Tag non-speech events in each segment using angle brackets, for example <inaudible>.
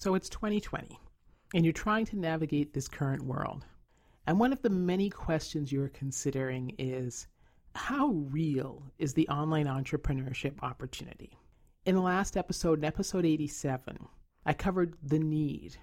So it's 2020, and you're trying to navigate this current world. And one of the many questions you're considering is how real is the online entrepreneurship opportunity? In the last episode, in episode 87, I covered the need,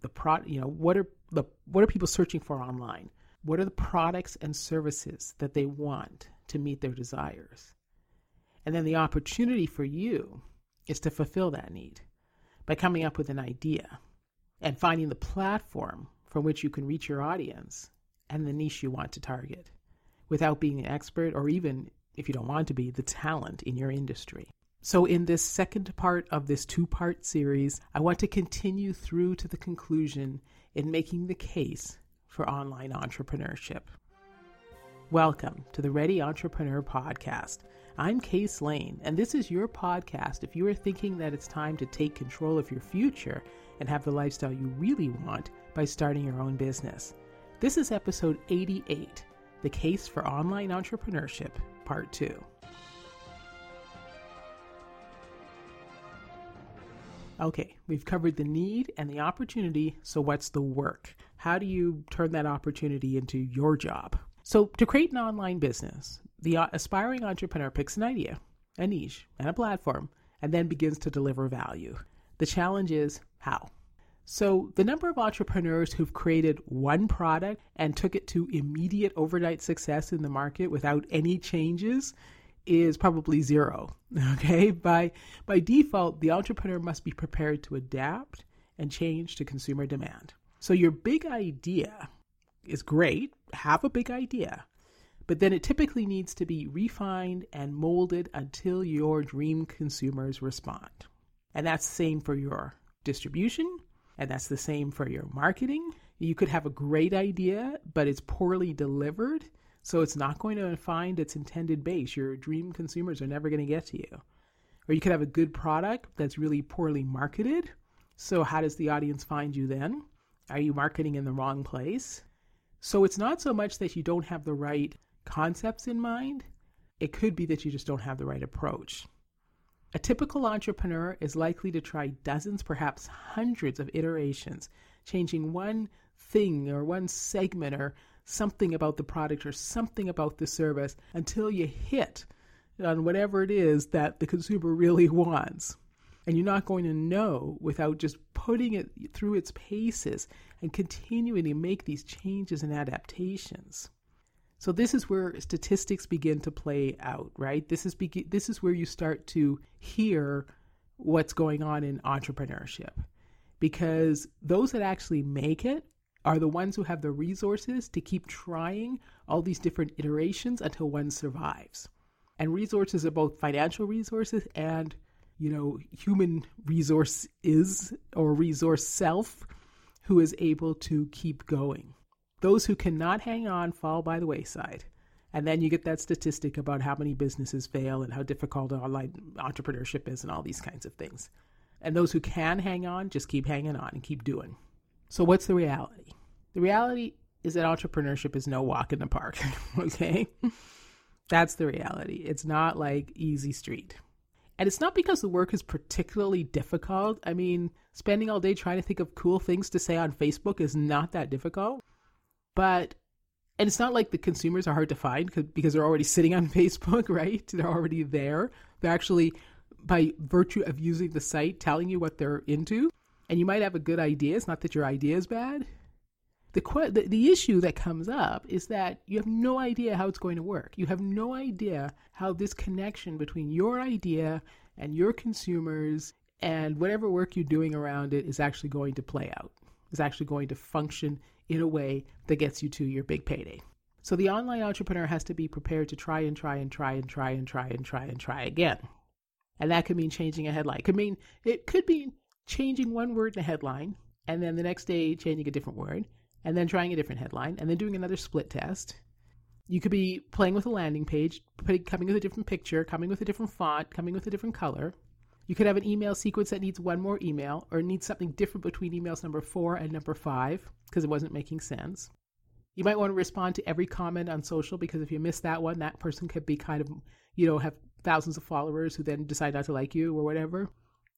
the pro, you know, what are the what are people searching for online? What are the products and services that they want to meet their desires? And then the opportunity for you is to fulfill that need by coming up with an idea and finding the platform from which you can reach your audience and the niche you want to target without being an expert or even, if you don't want to be, the talent in your industry. So, in this second part of this two part series, I want to continue through to the conclusion in making the case for online entrepreneurship. Welcome to the Ready Entrepreneur Podcast. I'm Case Lane, and this is your podcast if you are thinking that it's time to take control of your future and have the lifestyle you really want by starting your own business. This is episode 88 The Case for Online Entrepreneurship, Part 2. Okay, we've covered the need and the opportunity, so what's the work? How do you turn that opportunity into your job? So, to create an online business, the uh, aspiring entrepreneur picks an idea, a niche, and a platform, and then begins to deliver value. The challenge is how. So, the number of entrepreneurs who've created one product and took it to immediate overnight success in the market without any changes is probably zero. <laughs> Okay? By by default, the entrepreneur must be prepared to adapt and change to consumer demand. So your big idea is great, have a big idea, but then it typically needs to be refined and molded until your dream consumers respond. And that's the same for your distribution, and that's the same for your marketing. You could have a great idea, but it's poorly delivered, so it's not going to find its intended base. Your dream consumers are never going to get to you. Or you could have a good product that's really poorly marketed. So, how does the audience find you then? Are you marketing in the wrong place? So it's not so much that you don't have the right concepts in mind, it could be that you just don't have the right approach. A typical entrepreneur is likely to try dozens, perhaps hundreds of iterations, changing one thing or one segment or something about the product or something about the service until you hit on whatever it is that the consumer really wants. And you're not going to know without just putting it through its paces and continuing to make these changes and adaptations. So this is where statistics begin to play out, right? This is be- this is where you start to hear what's going on in entrepreneurship. Because those that actually make it are the ones who have the resources to keep trying all these different iterations until one survives. And resources are both financial resources and you know, human resource is or resource self who is able to keep going. Those who cannot hang on fall by the wayside. And then you get that statistic about how many businesses fail and how difficult online entrepreneurship is and all these kinds of things. And those who can hang on just keep hanging on and keep doing. So, what's the reality? The reality is that entrepreneurship is no walk in the park, <laughs> okay? That's the reality. It's not like easy street. And it's not because the work is particularly difficult. I mean, spending all day trying to think of cool things to say on Facebook is not that difficult. But, and it's not like the consumers are hard to find because they're already sitting on <laughs> Facebook, right? They're already there. They're actually, by virtue of using the site, telling you what they're into. And you might have a good idea. It's not that your idea is bad. The, the, the issue that comes up is that you have no idea how it's going to work. You have no idea how this connection between your idea and your consumers and whatever work you're doing around it is actually going to play out, is actually going to function in a way that gets you to your big payday. So the online entrepreneur has to be prepared to try and try and try and try and try and try and try again. And that could mean changing a headline. Could mean it could be changing one word in a headline and then the next day changing a different word and then trying a different headline and then doing another split test. You could be playing with a landing page, coming with a different picture, coming with a different font, coming with a different color. You could have an email sequence that needs one more email or needs something different between emails number four and number five because it wasn't making sense. You might want to respond to every comment on social because if you miss that one, that person could be kind of, you know, have thousands of followers who then decide not to like you or whatever.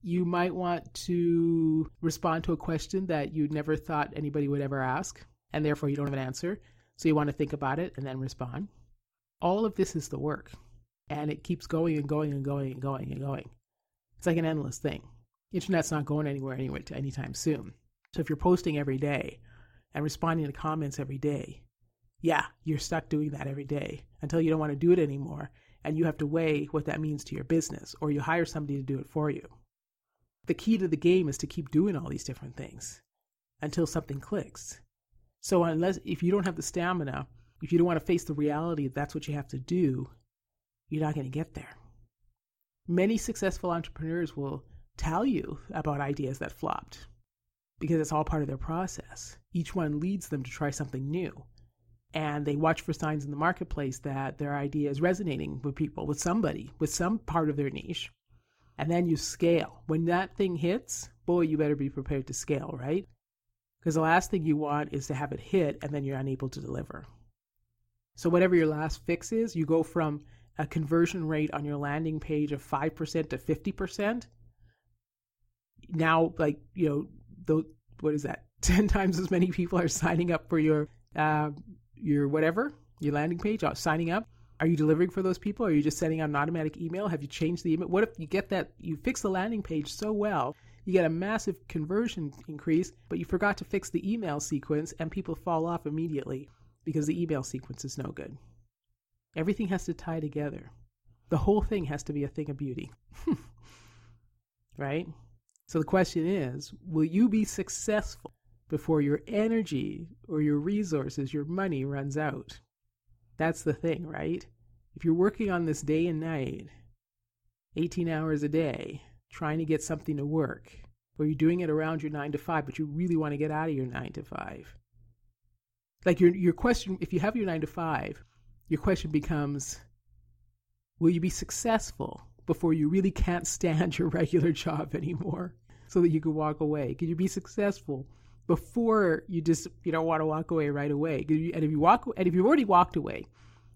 You might want to respond to a question that you never thought anybody would ever ask, and therefore you don't have an answer. So you want to think about it and then respond. All of this is the work, and it keeps going and going and going and going and going. It's like an endless thing. Internet's not going anywhere anyway anytime soon. So if you're posting every day and responding to comments every day, yeah, you're stuck doing that every day until you don't want to do it anymore and you have to weigh what that means to your business or you hire somebody to do it for you. The key to the game is to keep doing all these different things until something clicks. So unless if you don't have the stamina, if you don't want to face the reality that that's what you have to do, you're not going to get there. Many successful entrepreneurs will tell you about ideas that flopped because it's all part of their process. Each one leads them to try something new. And they watch for signs in the marketplace that their idea is resonating with people, with somebody, with some part of their niche. And then you scale. When that thing hits, boy, you better be prepared to scale, right? Because the last thing you want is to have it hit and then you're unable to deliver. So, whatever your last fix is, you go from a conversion rate on your landing page of 5% to 50%. Now, like, you know, the, what is that? <laughs> 10 times as many people are signing up for your, uh, your whatever, your landing page, uh, signing up. Are you delivering for those people? Are you just sending out an automatic email? Have you changed the email? What if you get that, you fix the landing page so well, you get a massive conversion increase, but you forgot to fix the email sequence and people fall off immediately because the email sequence is no good. Everything has to tie together. The whole thing has to be a thing of beauty. <laughs> right? So the question is will you be successful before your energy or your resources, your money runs out? That's the thing, right? If you're working on this day and night, 18 hours a day, trying to get something to work, or you're doing it around your nine to five, but you really want to get out of your nine to five. Like your your question, if you have your nine to five, your question becomes, will you be successful before you really can't <laughs> stand your regular job anymore so that you can walk away? Can you be successful before you just you don't want to walk away right away? And if you walk and if you've already walked away,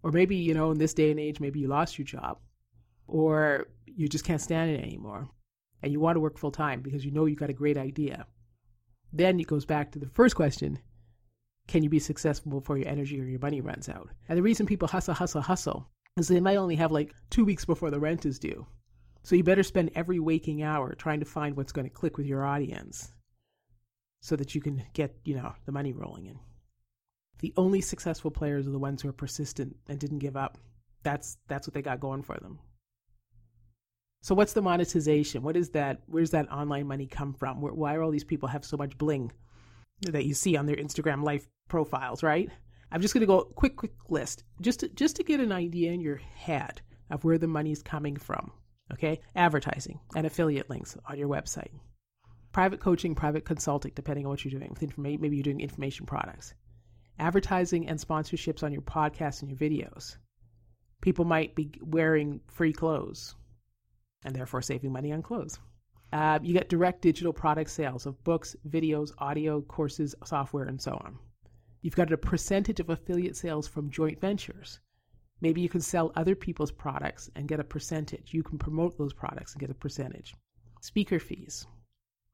or maybe you know in this day and age maybe you lost your job, or you just can't stand it anymore, and you want to work full time because you know you got a great idea. Then it goes back to the first question: Can you be successful before your energy or your money runs out? And the reason people hustle, hustle, hustle is they might only have like two weeks before the rent is due. So you better spend every waking hour trying to find what's going to click with your audience so that you can get, you know, the money rolling in. The only successful players are the ones who are persistent and didn't give up. That's that's what they got going for them. So what's the monetization? What is that? Where's that online money come from? Why are all these people have so much bling that you see on their Instagram life profiles, right? I'm just going to go quick, quick list just to, just to get an idea in your head of where the money's coming from. Okay, advertising and affiliate links on your website, private coaching, private consulting, depending on what you're doing. With information, maybe you're doing information products, advertising and sponsorships on your podcasts and your videos. People might be wearing free clothes, and therefore saving money on clothes. Uh, you get direct digital product sales of books, videos, audio, courses, software, and so on. You've got a percentage of affiliate sales from joint ventures. Maybe you can sell other people's products and get a percentage. You can promote those products and get a percentage. Speaker fees.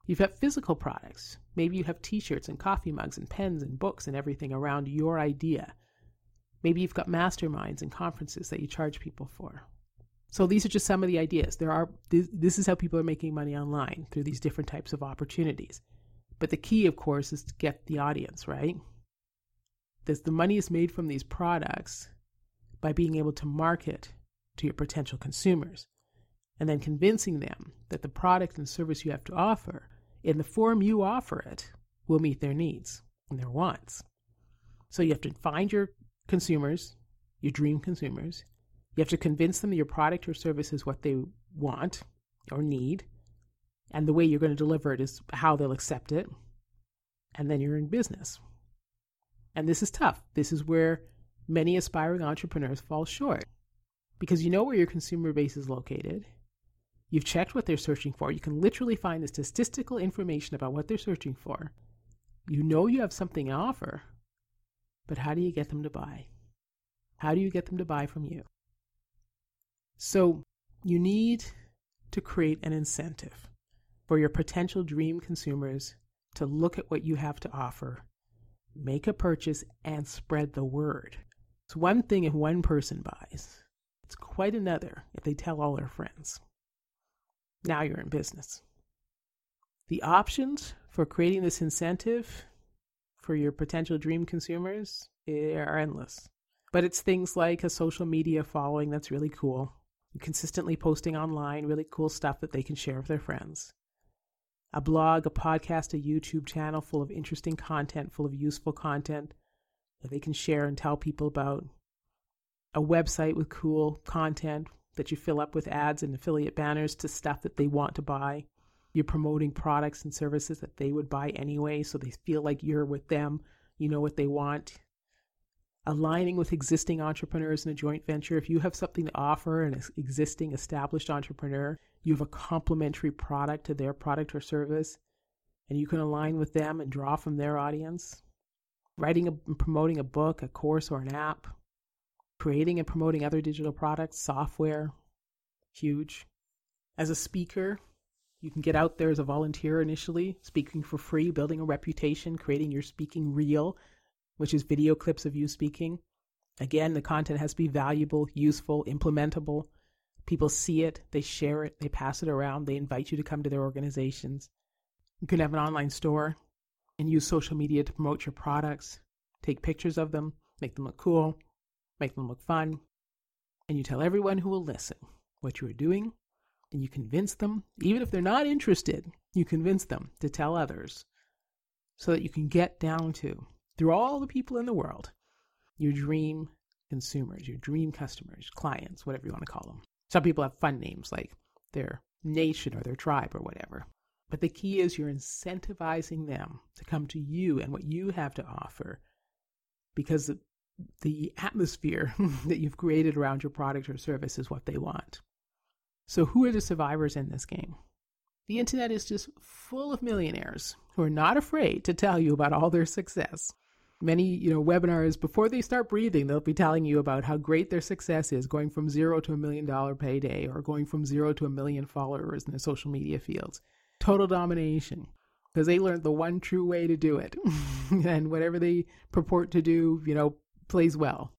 You've got physical products. Maybe you have t shirts and coffee mugs and pens and books and everything around your idea. Maybe you've got masterminds and conferences that you charge people for. So these are just some of the ideas. There are this, is how people are making money online through these different types of opportunities. But the key, of course, is to get the audience, right? This, the money is made from these products by being able to market to your potential consumers and then convincing them that the product and service you have to offer in the form you offer it will meet their needs and their wants. So you have to find your consumers, your dream consumers. You have to convince them that your product or service is what they want or need. And the way you're going to deliver it is how they'll accept it. And then you're in business. And this is tough. This is where many aspiring entrepreneurs fall short because you know where your consumer base is located. You've checked what they're searching for. You can literally find the statistical information about what they're searching for. You know you have something to offer, but how do you get them to buy? How do you get them to buy from you? So you need to create an incentive. for your potential dream consumers to look at what you have to offer, make a purchase, and spread the word. It's one thing if one person buys, it's quite another if they tell all their friends. Now you're in business. The options for creating this incentive for your potential dream consumers eh, are endless. But it's things like a social media following that's really cool, consistently posting online really cool stuff that they can share with their friends. A blog, a podcast, a YouTube channel full of interesting content, full of useful content that they can share and tell people about. A website with cool content that you fill up with ads and affiliate banners to stuff that they want to buy. You're promoting products and services that they would buy anyway, so they feel like you're with them. You know what they want aligning with existing entrepreneurs in a joint venture. If you have something to offer an existing established entrepreneur, you have a complementary product to their product or service, and you can align with them and draw from their audience. Writing and promoting a book, a course, or an app, creating and promoting other digital products, software, huge. As a speaker, you can get out there as a volunteer initially, speaking for free, building a reputation, creating your speaking reel which is video clips of you speaking. Again, the content has to be valuable, useful, implementable. People see it, they share it, they pass it around, they invite you to come to their organizations. You can have an online store and use social media to promote your products, take pictures of them, make them look cool, make them look fun. And you tell everyone who will listen what you are doing, and you convince them, even if they're not interested, you convince them to tell others so that you can get down to through all the people in the world, your dream consumers, your dream customers, clients, whatever you want to call them. Some people have fun names like their nation or their tribe or whatever. But the key is you're incentivizing them to come to you and what you have to offer because the atmosphere <laughs> that you've created around your product or service is what they want. So, who are the survivors in this game? The internet is just full of millionaires who are not afraid to tell you about all their success many you know webinars before they start breathing they'll be telling you about how great their success is going from zero to a million dollar payday or going from zero to a million followers in the social media fields total domination because they learned the one true way to do it <laughs> and whatever they purport to do you know plays well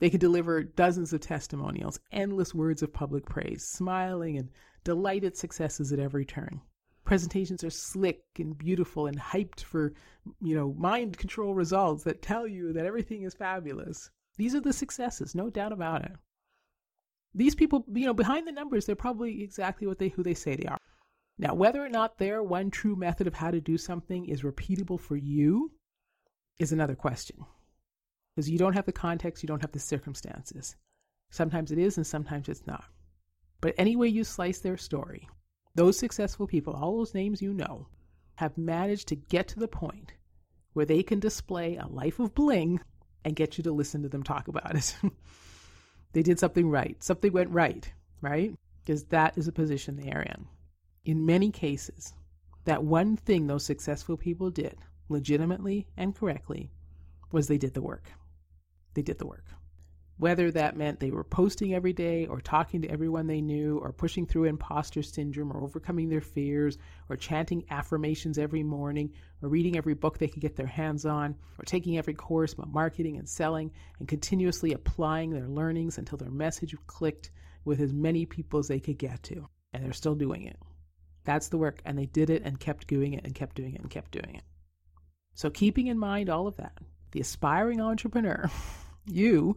they can deliver dozens of testimonials endless words of public praise smiling and delighted successes at every turn presentations are slick and beautiful and hyped for, you know, mind control results that tell you that everything is fabulous. These are the successes, no doubt about it. These people, you know, behind the numbers, they're probably exactly what they who they say they are. Now, whether or not their one true method of how to do something is repeatable for you is another question. Because you don't have the context, you don't have the circumstances. Sometimes it is and sometimes it's not. But any way you slice their story, those successful people, all those names you know, have managed to get to the point where they can display a life of bling and get you to listen to them talk about it. <laughs> they did something right. Something went right, right? Because that is a position they are in. In many cases, that one thing those successful people did, legitimately and correctly, was they did the work. They did the work whether that meant they were posting every day or talking to everyone they knew or pushing through imposter syndrome or overcoming their fears or chanting affirmations every morning or reading every book they could get their hands on or taking every course about marketing and selling and continuously applying their learnings until their message clicked with as many people as they could get to. And they're still doing it. That's the work. And they did it and kept doing it and kept doing it and kept doing it. So, keeping in mind all of that, the aspiring entrepreneur, <laughs> you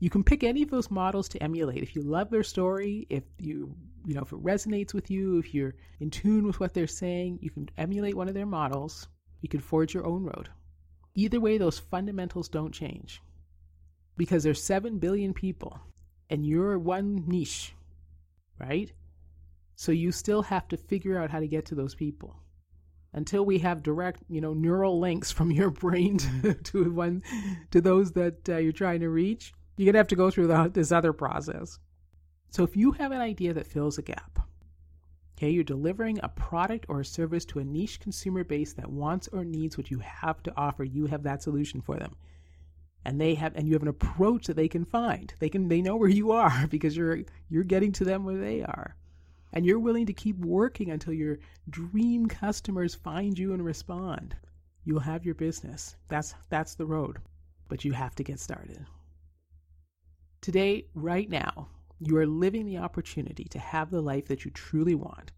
you can pick any of those models to emulate. If you love their story, if you you know if it resonates with you, if you're in tune with what they're saying, you can emulate one of their models. You can forge your own road. Either way, those fundamentals don't change. Because there's 7 billion people and you're one niche, right? So you still have to figure out how to get to those people. Until we have direct, you know, neural links from your brain <laughs> to, to one to those that uh, you're trying to reach, you're to have to go through the, this other process. So if you have an idea that fills a gap, okay, you're delivering a product or a service to a niche consumer base that wants or needs what you have to offer, you have that solution for them. And they have and you have an approach that they can find. They can they know where you are <laughs> because you're you're getting to them where they are. And you're willing to keep working until your dream customers find you and respond, you'll have your business. That's that's the road, but you have to get started. Today, right now, you are living the opportunity to have the life that you truly want.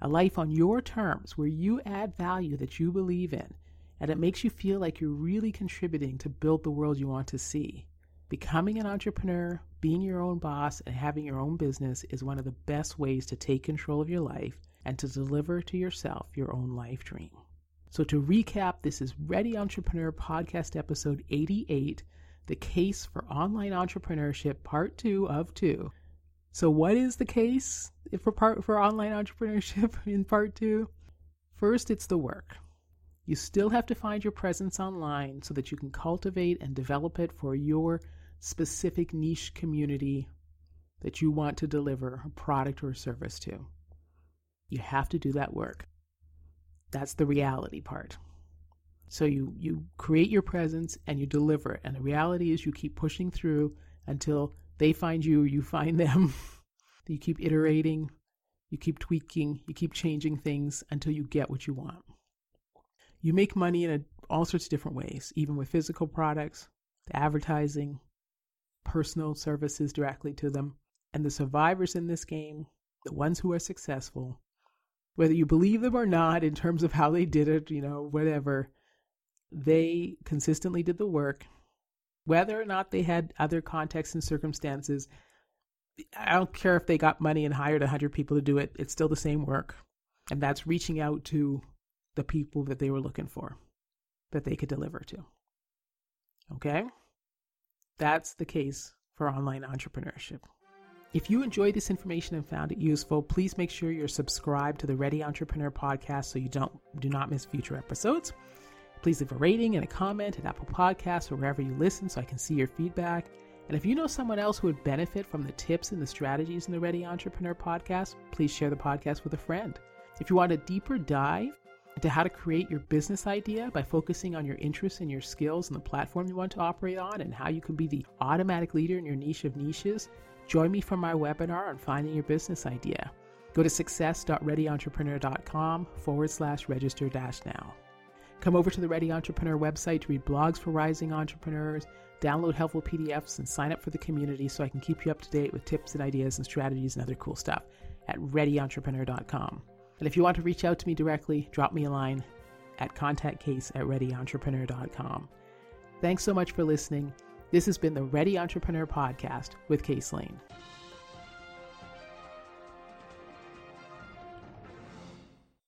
A life on your terms where you add value that you believe in and it makes you feel like you're really contributing to build the world you want to see. Becoming an entrepreneur, being your own boss, and having your own business is one of the best ways to take control of your life and to deliver to yourself your own life dream. So, to recap, this is Ready Entrepreneur Podcast Episode 88 The Case for Online Entrepreneurship, Part 2 of 2. So, what is the case for, part, for online <laughs> entrepreneurship in Part 2? First, it's the work. You still have to find your presence online so that you can cultivate and develop it for your specific niche community that you want to deliver a product or a service to. You have to do that work. That's the reality part. So you you create your presence and you deliver it. And the reality is you keep pushing through until they find you, you find them. <laughs> you keep iterating, you keep tweaking, you keep changing things until you get what you want. You make money in a, all sorts of different ways, even with physical products, advertising, personal services directly to them. And the survivors in this game, the ones who are successful, whether you believe them or not in terms of how they did it, you know, whatever, they consistently did the work. Whether or not they had other contexts and circumstances, I don't care if they got money and hired 100 people to do it, it's still the same work. And that's reaching out to the people that they were looking for, that they could deliver to. Okay? That's the case for online entrepreneurship. If you enjoyed this information and found it useful, please make sure you're subscribed to the Ready Entrepreneur podcast so you don't do not miss future episodes. Please leave a rating and a comment at Apple Podcasts or wherever you listen so I can see your feedback. And if you know someone else who would benefit from the tips and the strategies in the Ready Entrepreneur podcast, please share the podcast with a friend. If you want a deeper dive into how to create your business idea by focusing on your interests and your skills and the platform you want to operate on and how you can be the automatic leader in your niche of niches, join me for my webinar on finding your business idea. Go to success.readyentrepreneur.com forward slash register dash now. Come over to the Ready Entrepreneur website to read blogs for rising entrepreneurs, download helpful PDFs, and sign up for the community so I can keep you up to date with tips and ideas and strategies and other cool stuff at readyentrepreneur.com. And if you want to reach out to me directly, drop me a line at contactcase at readyentrepreneur.com. Thanks so much for listening. This has been the Ready Entrepreneur Podcast with Case Lane.